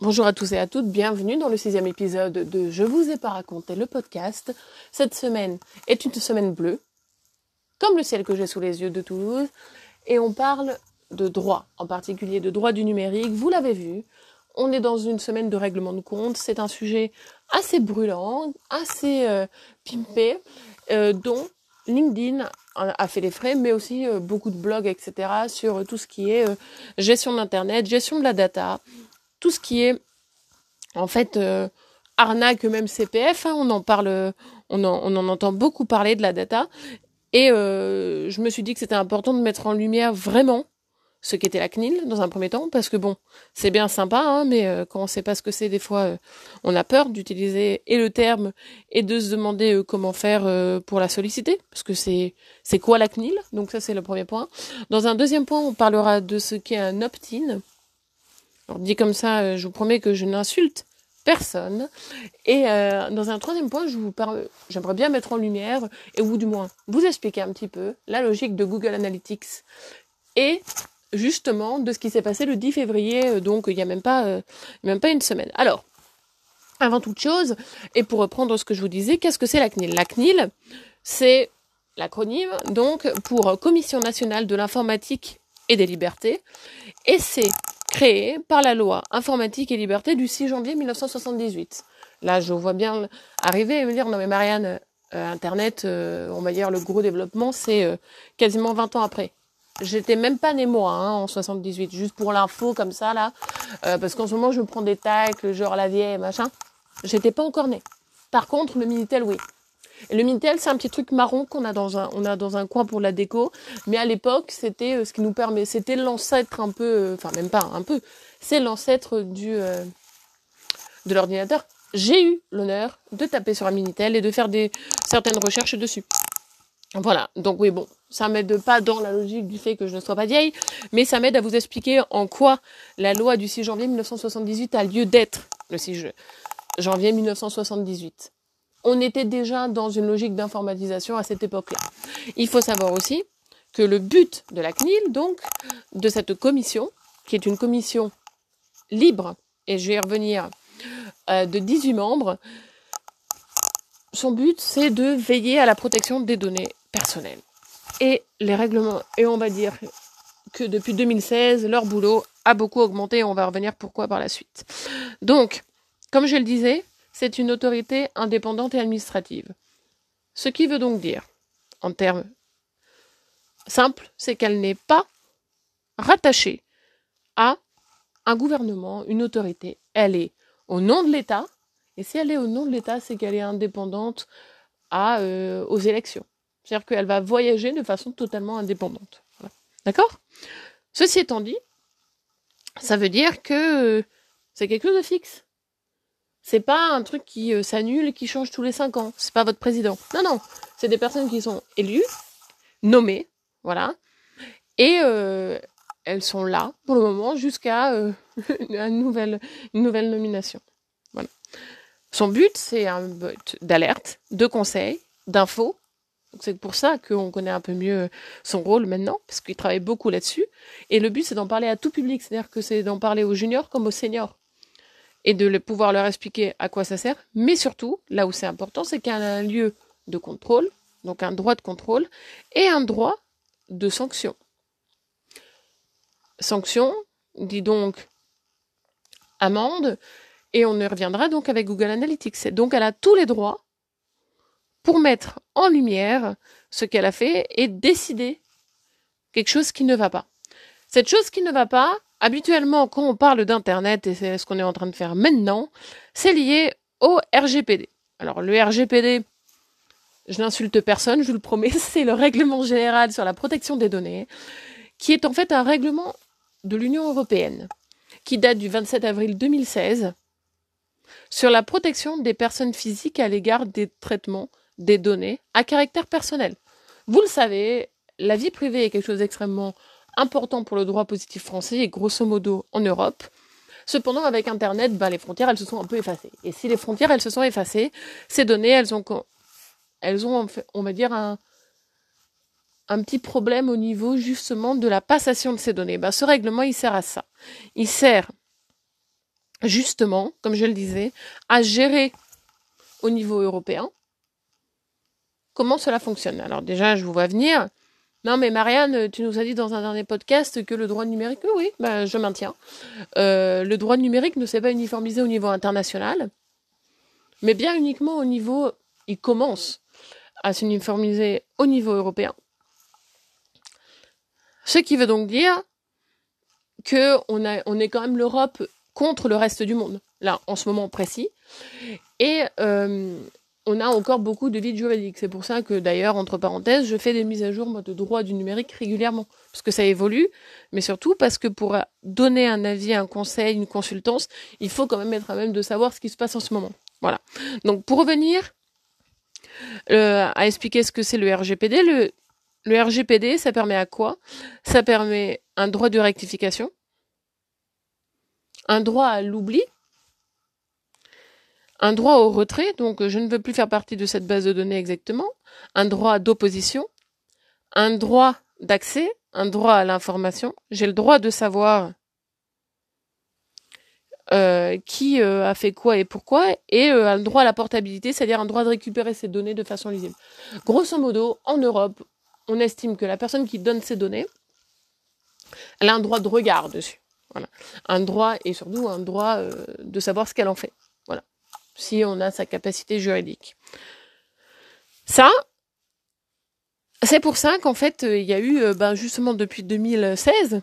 Bonjour à tous et à toutes, bienvenue dans le sixième épisode de Je vous ai pas raconté le podcast. Cette semaine est une semaine bleue, comme le ciel que j'ai sous les yeux de Toulouse, et on parle de droit, en particulier de droit du numérique. Vous l'avez vu, on est dans une semaine de règlement de compte. C'est un sujet assez brûlant, assez euh, pimpé, euh, dont LinkedIn a fait les frais, mais aussi euh, beaucoup de blogs, etc., sur tout ce qui est gestion d'Internet, gestion de la data, tout ce qui est, en fait, euh, arnaque, même CPF, hein, on en parle, on en, entend beaucoup parler de la data, et je me suis dit que c'était important de mettre en lumière vraiment ce qu'était la CNIL dans un premier temps, parce que bon, c'est bien sympa, hein, mais euh, quand on sait pas ce que c'est, des fois, euh, on a peur d'utiliser et le terme et de se demander euh, comment faire pour la solliciter, parce que c'est c'est quoi la CNIL Donc ça, c'est le premier point. Dans un deuxième point, on parlera de ce qu'est un opt-in. Alors dit comme ça, je vous promets que je n'insulte personne. Et dans un troisième point, vous j'aimerais bien mettre en lumière, et ou du moins vous expliquer un petit peu la logique de Google Analytics et justement de ce qui s'est passé le 10 février, euh, donc il n'y a même pas, euh, même pas une semaine. Alors, avant toute chose, et pour reprendre ce que je vous disais, qu'est-ce que c'est la CNIL? La CNIL, c'est l'acronyme donc pour Commission nationale de l'informatique et des libertés, et c'est créé par la loi informatique et liberté du 6 janvier 1978. Là, je vois bien arriver et me dire non mais Marianne, euh, Internet, on va dire le gros développement, c'est quasiment 20 ans après. J'étais même pas né moi hein, en 78, juste pour l'info comme ça là, euh, parce qu'en ce moment je me prends des tacles, genre la vieille machin. J'étais pas encore né. Par contre le minitel oui. Le minitel c'est un petit truc marron qu'on a dans un a coin pour la déco, mais à l'époque c'était euh, ce qui nous permet, c'était l'ancêtre un peu, euh, enfin même pas un peu, c'est l'ancêtre du de l'ordinateur. J'ai eu l'honneur de taper sur un minitel et de faire des certaines recherches dessus. Voilà, donc oui, bon, ça m'aide pas dans la logique du fait que je ne sois pas vieille, mais ça m'aide à vous expliquer en quoi la loi du 6 janvier 1978 a lieu d'être, le 6 janvier 1978. On était déjà dans une logique d'informatisation à cette époque-là. Il faut savoir aussi que le but de la CNIL, donc, de cette commission, qui est une commission libre, et je vais y revenir, euh, de 18 membres, son but, c'est de veiller à la protection des données personnelles. Et les règlements, et on va dire que depuis 2016, leur boulot a beaucoup augmenté, et on va revenir pourquoi par la suite. Donc, comme je le disais, c'est une autorité indépendante et administrative. Ce qui veut donc dire, en termes simples, c'est qu'elle n'est pas rattachée à un gouvernement, une autorité. Elle est au nom de l'État, et si elle est au nom de l'État, c'est qu'elle est indépendante euh, aux élections. C'est-à-dire qu'elle va voyager de façon totalement indépendante. D'accord? Ceci étant dit, ça veut dire que euh, c'est quelque chose de fixe. C'est pas un truc qui euh, s'annule et qui change tous les cinq ans. C'est pas votre président. Non, non. C'est des personnes qui sont élues, nommées, voilà. Et elles sont là pour le moment jusqu'à une, nouvelle, une nouvelle nomination. Son but, c'est un but d'alerte, de conseil, d'info. C'est pour ça qu'on connaît un peu mieux son rôle maintenant, parce qu'il travaille beaucoup là-dessus. Et le but, c'est d'en parler à tout public, c'est-à-dire que c'est d'en parler aux juniors comme aux seniors. Et de pouvoir leur expliquer à quoi ça sert. Mais surtout, là où c'est important, c'est qu'il y a un lieu de contrôle, donc un droit de contrôle, et un droit de sanction. Sanction, dit donc amende, et on y reviendra donc avec Google Analytics. Donc elle a tous les droits pour mettre en lumière ce qu'elle a fait et décider quelque chose qui ne va pas. Cette chose qui ne va pas, habituellement quand on parle d'Internet, et c'est ce qu'on est en train de faire maintenant, c'est lié au RGPD. Alors le RGPD, je n'insulte personne, je vous le promets, c'est le règlement général sur la protection des données, qui est en fait un règlement de l'Union européenne, qui date du 27 avril 2016 sur la protection des personnes physiques à l'égard des traitements des données à caractère personnel. Vous le savez, la vie privée est quelque chose d'extrêmement important pour le droit positif français et grosso modo en Europe. Cependant, avec Internet, ben, les frontières, elles se sont un peu effacées. Et si les frontières, elles se sont effacées, ces données, elles ont, elles ont on va dire, un, un petit problème au niveau justement de la passation de ces données. Ben, ce règlement, il sert à ça. Il sert justement, comme je le disais, à gérer au niveau européen comment cela fonctionne. Alors déjà, je vous vois venir. Non, mais Marianne, tu nous as dit dans un dernier podcast que le droit numérique, oui, bah, je maintiens. Euh, le droit numérique ne s'est pas uniformisé au niveau international, mais bien uniquement au niveau, il commence à s'uniformiser au niveau européen. Ce qui veut donc dire que on, a, on est quand même l'Europe contre le reste du monde, là, en ce moment précis. Et euh, on a encore beaucoup de vides juridiques. C'est pour ça que d'ailleurs, entre parenthèses, je fais des mises à jour de droit du numérique régulièrement, parce que ça évolue, mais surtout parce que pour donner un avis, un conseil, une consultance, il faut quand même être à même de savoir ce qui se passe en ce moment. Voilà. Donc pour revenir euh, à expliquer ce que c'est le RGPD, le, le RGPD, ça permet à quoi? Ça permet un droit de rectification, un droit à l'oubli, un droit au retrait, donc je ne veux plus faire partie de cette base de données exactement, un droit d'opposition, un droit d'accès, un droit à l'information, j'ai le droit de savoir euh, qui euh, a fait quoi et pourquoi, et euh, un droit à la portabilité, c'est-à-dire un droit de récupérer ces données de façon lisible. Grosso modo, en Europe, on estime que la personne qui donne ces données, elle a un droit de regard dessus. Voilà. Un droit et surtout un droit euh, de savoir ce qu'elle en fait. Voilà. Si on a sa capacité juridique. Ça, c'est pour ça qu'en fait, il y a eu, euh, ben, justement depuis 2016,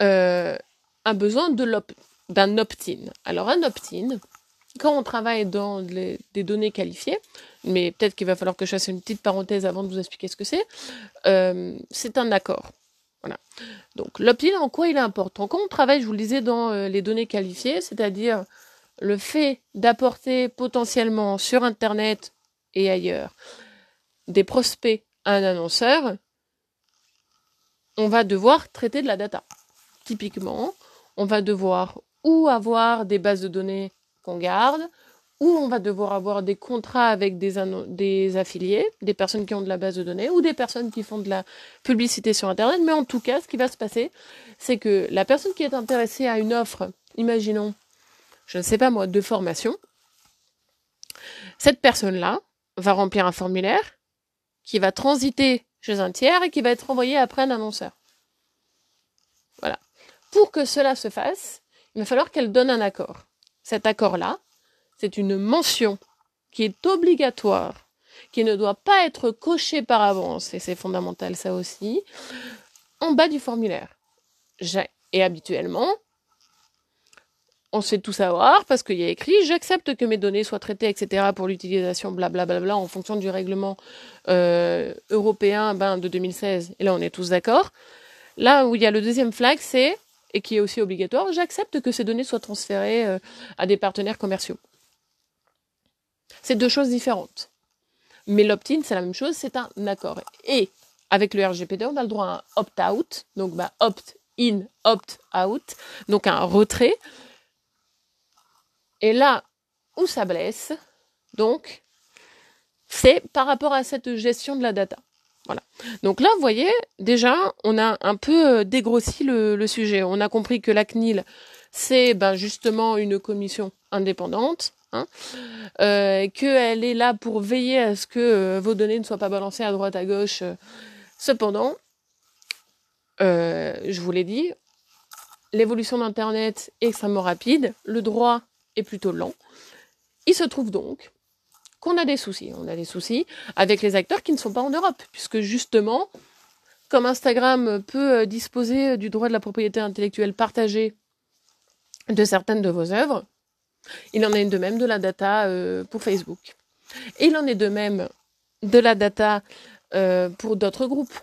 euh, un besoin d'un opt-in. Alors un opt-in, quand on travaille dans des données qualifiées, mais peut-être qu'il va falloir que je fasse une petite parenthèse avant de vous expliquer ce que c'est, c'est un accord. Voilà. Donc l'opt-in, en quoi il est important? Quand on travaille, je vous le disais, dans euh, les données qualifiées, c'est-à-dire le fait d'apporter potentiellement sur Internet et ailleurs des prospects à un annonceur, on va devoir traiter de la data. Typiquement, on va devoir ou avoir des bases de données qu'on garde, où on va devoir avoir des contrats avec des affiliés, des personnes qui ont de la base de données ou des personnes qui font de la publicité sur Internet. Mais en tout cas, ce qui va se passer, c'est que la personne qui est intéressée à une offre, imaginons, je ne sais pas moi, de formation, cette personne-là va remplir un formulaire qui va transiter chez un tiers et qui va être envoyé après un annonceur. Voilà. Pour que cela se fasse, il va falloir qu'elle donne un accord. Cet accord-là, c'est une mention qui est obligatoire, qui ne doit pas être cochée par avance, et c'est fondamental ça aussi, en bas du formulaire. Et habituellement, on sait tout savoir parce qu'il y a écrit j'accepte que mes données soient traitées, etc. pour l'utilisation blablabla en fonction du règlement euh, européen ben, de 2016. Et là, on est tous d'accord. Là où il y a le deuxième flag, c'est, et qui est aussi obligatoire, j'accepte que ces données soient transférées euh, à des partenaires commerciaux. C'est deux choses différentes. Mais l'opt-in, c'est la même chose, c'est un accord. Et avec le RGPD, on a le droit à un opt-out, donc bah, opt-in, opt-out, donc un retrait. Et là où ça blesse, donc, c'est par rapport à cette gestion de la data. Voilà. Donc là, vous voyez, déjà, on a un peu euh, dégrossi le, sujet. On a compris que la CNIL, c'est ben, justement une commission indépendante hein, euh, qu'elle est là pour veiller à ce que euh, vos données ne soient pas balancées à droite à gauche. Cependant, euh, je vous l'ai dit, l'évolution d'Internet est extrêmement rapide, le droit est plutôt lent. Il se trouve donc qu'on a des soucis. On a des soucis avec les acteurs qui ne sont pas en Europe, puisque justement, comme Instagram peut disposer du droit de la propriété intellectuelle partagée de certaines de vos œuvres, il en est de même de la data euh, pour Facebook. Il en est de même de la data euh, pour d'autres groupes,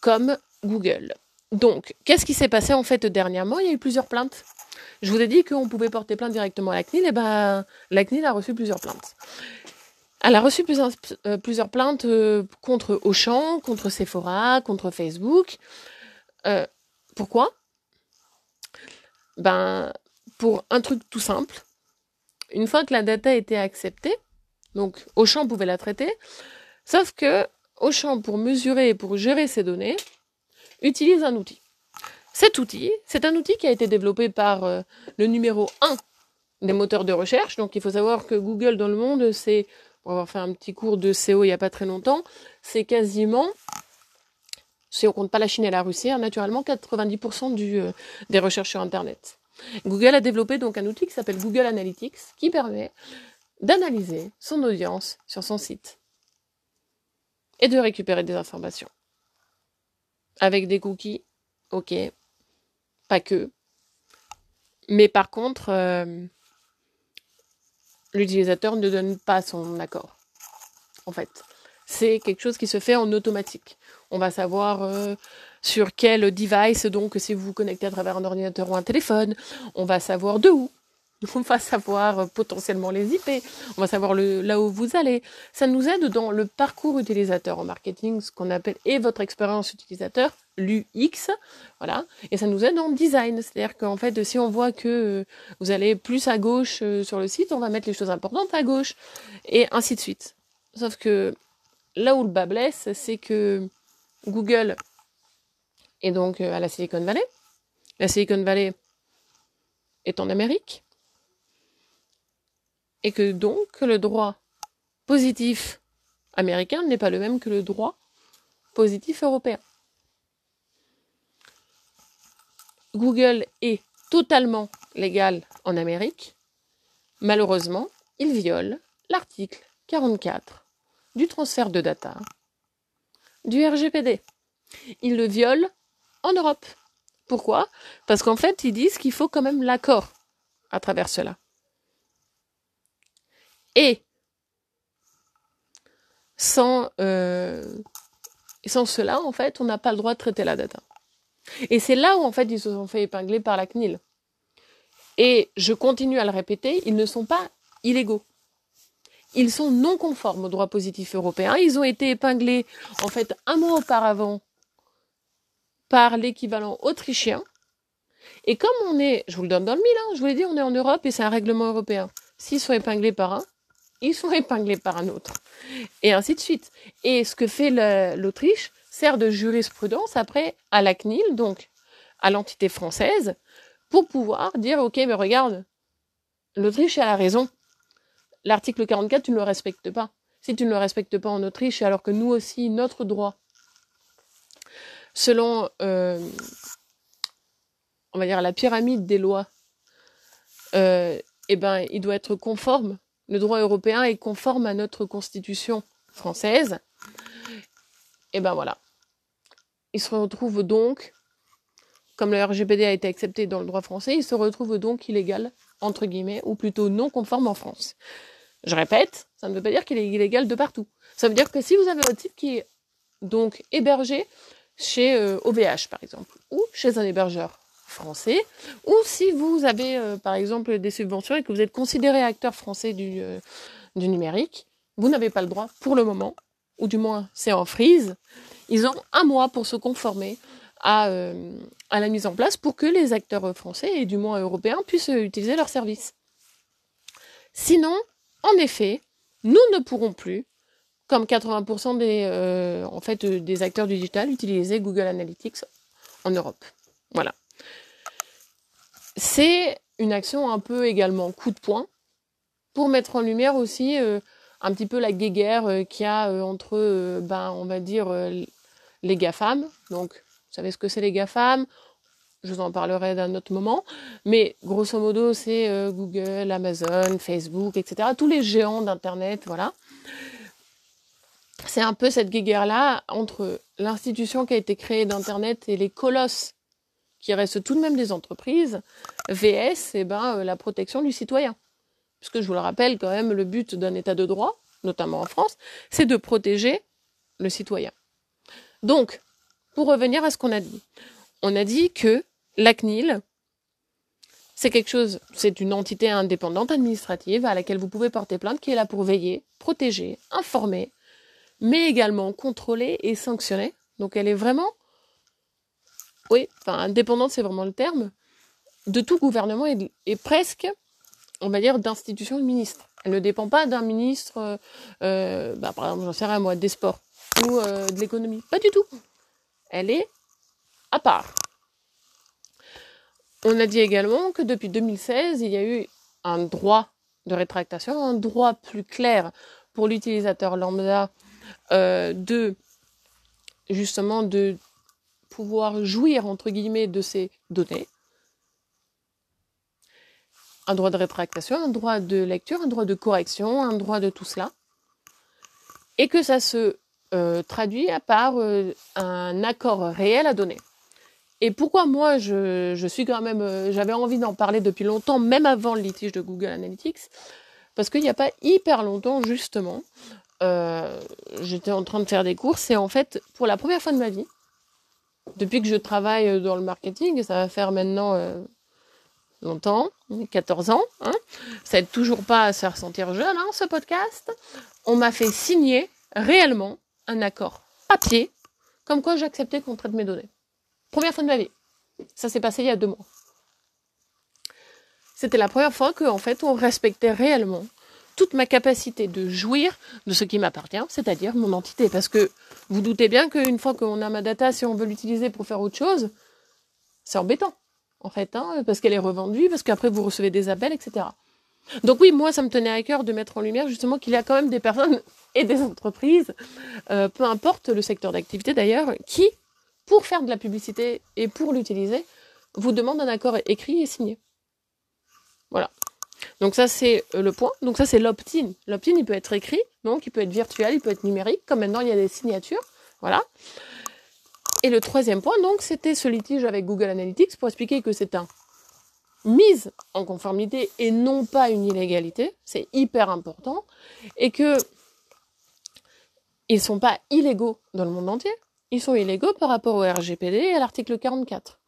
comme Google. Donc, qu'est-ce qui s'est passé en fait dernièrement? Il y a eu plusieurs plaintes. Je vous ai dit qu'on pouvait porter plainte directement à la CNIL, et ben la CNIL a reçu plusieurs plaintes. Elle a reçu plusieurs, euh, plaintes contre Auchan, contre Sephora, contre Facebook. pourquoi? Ben pour un truc tout simple. Une fois que la data était acceptée, donc Auchan pouvait la traiter, sauf que Auchan, pour mesurer et pour gérer ces données, utilise un outil. Cet outil, c'est un outil qui a été développé par euh, le numéro 1 des moteurs de recherche. Donc il faut savoir que Google dans le monde, c'est, pour avoir fait un petit cours de CO il n'y a pas très longtemps, c'est quasiment, si on compte pas la Chine et la Russie, hein, naturellement 90% du, euh, des recherches sur Internet. Google a développé donc un outil qui s'appelle Google Analytics qui permet d'analyser son audience sur son site et de récupérer des informations. Avec des cookies, ok, pas que. Mais par contre, euh, l'utilisateur ne donne pas son accord. En fait, c'est quelque chose qui se fait en automatique. On va savoir euh, sur quel device, donc si vous vous connectez à travers un ordinateur ou un téléphone, on va savoir de où, on va savoir euh, potentiellement les IP, on va savoir le, là où vous allez. Ça nous aide dans le parcours utilisateur en marketing, ce qu'on appelle et votre expérience utilisateur, l'UX, voilà. Et ça nous aide en design, c'est-à-dire qu'en fait, si on voit que euh, vous allez plus à gauche euh, sur le site, on va mettre les choses importantes à gauche, et ainsi de suite. Sauf que là où le bas blesse, c'est que Google est donc à la Silicon Valley. La Silicon Valley est en Amérique et que donc le droit positif américain n'est pas le même que le droit positif européen. Google est totalement légal en Amérique. Malheureusement, il viole l'article 44 du transfert de data du RGPD. Il le viole en Europe. Pourquoi? Parce qu'en fait, ils disent qu'il faut quand même l'accord à travers cela. Et sans, euh, cela, en fait, on n'a pas le droit de traiter la data. Et c'est là où, en fait, ils se sont fait épingler par la CNIL. Et je continue à le répéter, ils ne sont pas illégaux. Ils sont non conformes au droit positif européen. Ils ont été épinglés, en fait, un mois auparavant par l'équivalent autrichien. Et comme on est, je vous le donne dans le mille, hein, je vous l'ai dit, on est en Europe et c'est un règlement européen. S'ils sont épinglés par un, ils sont épinglés par un autre. Et ainsi de suite. Et ce que fait l'Autriche sert de jurisprudence après à la CNIL, donc à l'entité française, pour pouvoir dire, OK, mais regarde, l'Autriche a la raison. L'article 44, tu ne le respectes pas. Si tu ne le respectes pas en Autriche, alors que nous aussi, notre droit, selon, euh, on va dire, la pyramide des lois, euh, eh ben, il doit être conforme le droit européen est conforme à notre constitution française. Et ben voilà. Il se retrouve donc, comme le RGPD a été accepté dans le droit français, il se retrouve donc illégal, entre guillemets, ou plutôt non conforme en France. Je répète, ça ne veut pas dire qu'il est illégal de partout. Ça veut dire que si vous avez un type qui est donc hébergé chez OVH, euh, par exemple, ou chez un hébergeur français, ou si vous avez euh, par exemple des subventions et que vous êtes considéré acteur français du, euh, du numérique, vous n'avez pas le droit pour le moment, ou du moins c'est en frise. Ils ont un mois pour se conformer à, euh, à la mise en place pour que les acteurs français et du moins européens puissent utiliser leurs services. Sinon, en effet, nous ne pourrons plus, comme 80% des, en fait, des acteurs du digital, utiliser Google Analytics en Europe. Voilà. C'est une action un peu également coup de poing pour mettre en lumière aussi euh, un petit peu la guéguerre euh, qu'il y a euh, entre, ben, on va dire, les GAFAM. Donc, vous savez ce que c'est les GAFAM? Je vous en parlerai d'un autre moment, mais grosso modo, c'est Google, Amazon, Facebook, etc. Tous les géants d'Internet, voilà. C'est un peu cette guéguerre-là entre l'institution qui a été créée d'Internet et les colosses qui restent tout de même des entreprises, VS, eh ben, euh, la protection du citoyen. Puisque je vous le rappelle quand même, le but d'un état de droit, notamment en France, c'est de protéger le citoyen. Donc, pour revenir à ce qu'on a dit, on a dit que la CNIL, c'est quelque chose, c'est une entité indépendante administrative à laquelle vous pouvez porter plainte qui est là pour veiller, protéger, informer, mais également contrôler et sanctionner. Donc elle est vraiment oui, enfin indépendante c'est vraiment le terme, de tout gouvernement et, presque, on va dire, d'institutions de ministres. Elle ne dépend pas d'un ministre, euh, euh, bah, par exemple, j'en sais rien moi, des sports ou euh, de l'économie. Pas du tout. Elle est à part. On a dit également que depuis 2016, il y a eu un droit de rétractation, un droit plus clair pour l'utilisateur lambda de justement de pouvoir jouir entre guillemets de ces données. Un droit de rétractation, un droit de lecture, un droit de correction, un droit de tout cela. Et que ça se euh, traduit par euh, un accord réel à donner. Et pourquoi moi je, suis quand même euh, j'avais envie d'en parler depuis longtemps, même avant le litige de Google Analytics, parce qu'il n'y a pas hyper longtemps justement, euh, j'étais en train de faire des courses et en fait pour la première fois de ma vie, depuis que je travaille dans le marketing, ça va faire maintenant euh, longtemps, 14 ans, hein, ça aide toujours pas à se faire sentir jeune hein, ce podcast, on m'a fait signer réellement un accord papier comme quoi j'acceptais qu'on traite mes données. Première fois de ma vie. Ça s'est passé il y a deux mois. C'était la première fois qu'en fait on respectait réellement toute ma capacité de jouir de ce qui m'appartient, c'est-à-dire mon entité. Parce que vous doutez bien qu'une fois qu'on a ma data, si on veut l'utiliser pour faire autre chose, c'est embêtant, en fait, hein, parce qu'elle est revendue, parce qu'après vous recevez des appels, etc. Donc oui, moi, ça me tenait à cœur de mettre en lumière justement qu'il y a quand même des personnes et des entreprises, euh, peu importe le secteur d'activité d'ailleurs, qui pour faire de la publicité et pour l'utiliser, vous demande un accord écrit et signé. Voilà. Donc ça c'est euh, le point. Donc ça c'est l'opt-in. L'opt-in il peut être écrit, donc il peut être virtuel, il peut être numérique, comme maintenant il y a des signatures. Voilà. Et le troisième point, donc, c'était ce litige avec Google Analytics pour expliquer que c'est un mise en conformité et non pas une illégalité. C'est hyper important. Et que ils sont pas illégaux dans le monde entier ils sont illégaux par rapport au RGPD et à l'article 44,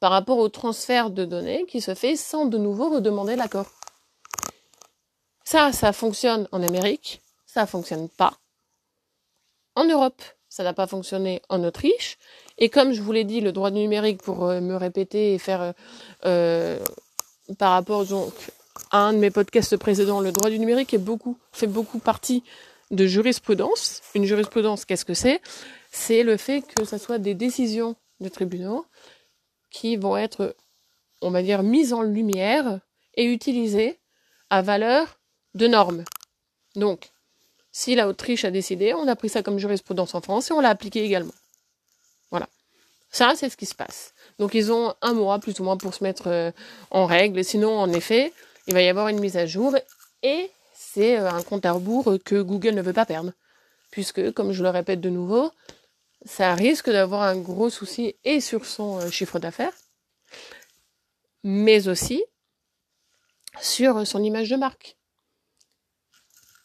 par rapport au transfert de données qui se fait sans de nouveau redemander l'accord. Ça, ça fonctionne en Amérique, ça fonctionne pas en Europe. Ça n'a pas fonctionné en Autriche. Et comme je vous l'ai dit, le droit du numérique, pour euh, me répéter et faire euh, par rapport à un de mes podcasts précédents, le droit du numérique fait beaucoup partie de jurisprudence. Une jurisprudence, qu'est-ce que c'est? C'est le fait que ce soit des décisions de tribunaux qui vont être, on va dire, mises en lumière et utilisées à valeur de normes. Donc, si la Autriche a décidé, on a pris ça comme jurisprudence en France et on l'a appliqué également. Voilà. Ça, c'est ce qui se passe. Donc, ils ont un mois plus ou moins pour se mettre euh, en règle. Sinon, en effet, il va y avoir une mise à jour et c'est euh, un compte à rebours que Google ne veut pas perdre. Puisque, comme je le répète de nouveau, ça risque d'avoir un gros souci et sur son euh, chiffre d'affaires, mais aussi sur son image de marque.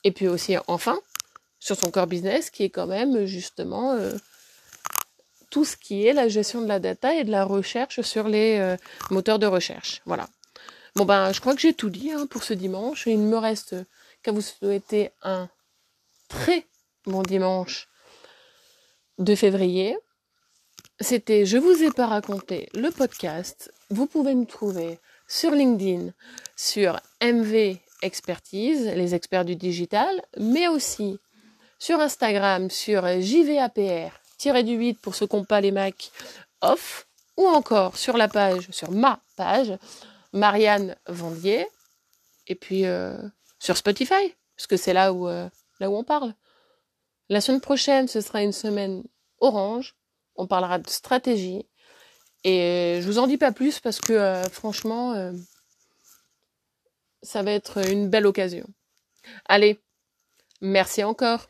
Et puis aussi, enfin, sur son core business, qui est quand même justement euh, tout ce qui est la gestion de la data et de la recherche sur les euh, moteurs de recherche. Voilà. Bon ben, je crois que j'ai tout dit hein, pour ce dimanche. Il ne me reste qu'à vous souhaiter un très bon dimanche de février. C'était Je vous ai pas raconté le podcast. Vous pouvez me trouver sur LinkedIn, sur MV Expertise, les experts du digital, mais aussi sur Instagram, sur JVAPR, du 8 pour ceux qui n'ont pas les Mac off, ou encore sur la page, sur ma page, Marianne Vendier, et puis euh, sur Spotify, parce que c'est là où, euh, là où on parle. La semaine prochaine, ce sera une semaine orange. On parlera de stratégie. Et je vous en dis pas plus parce que euh, franchement, euh, ça va être une belle occasion. Allez, merci encore.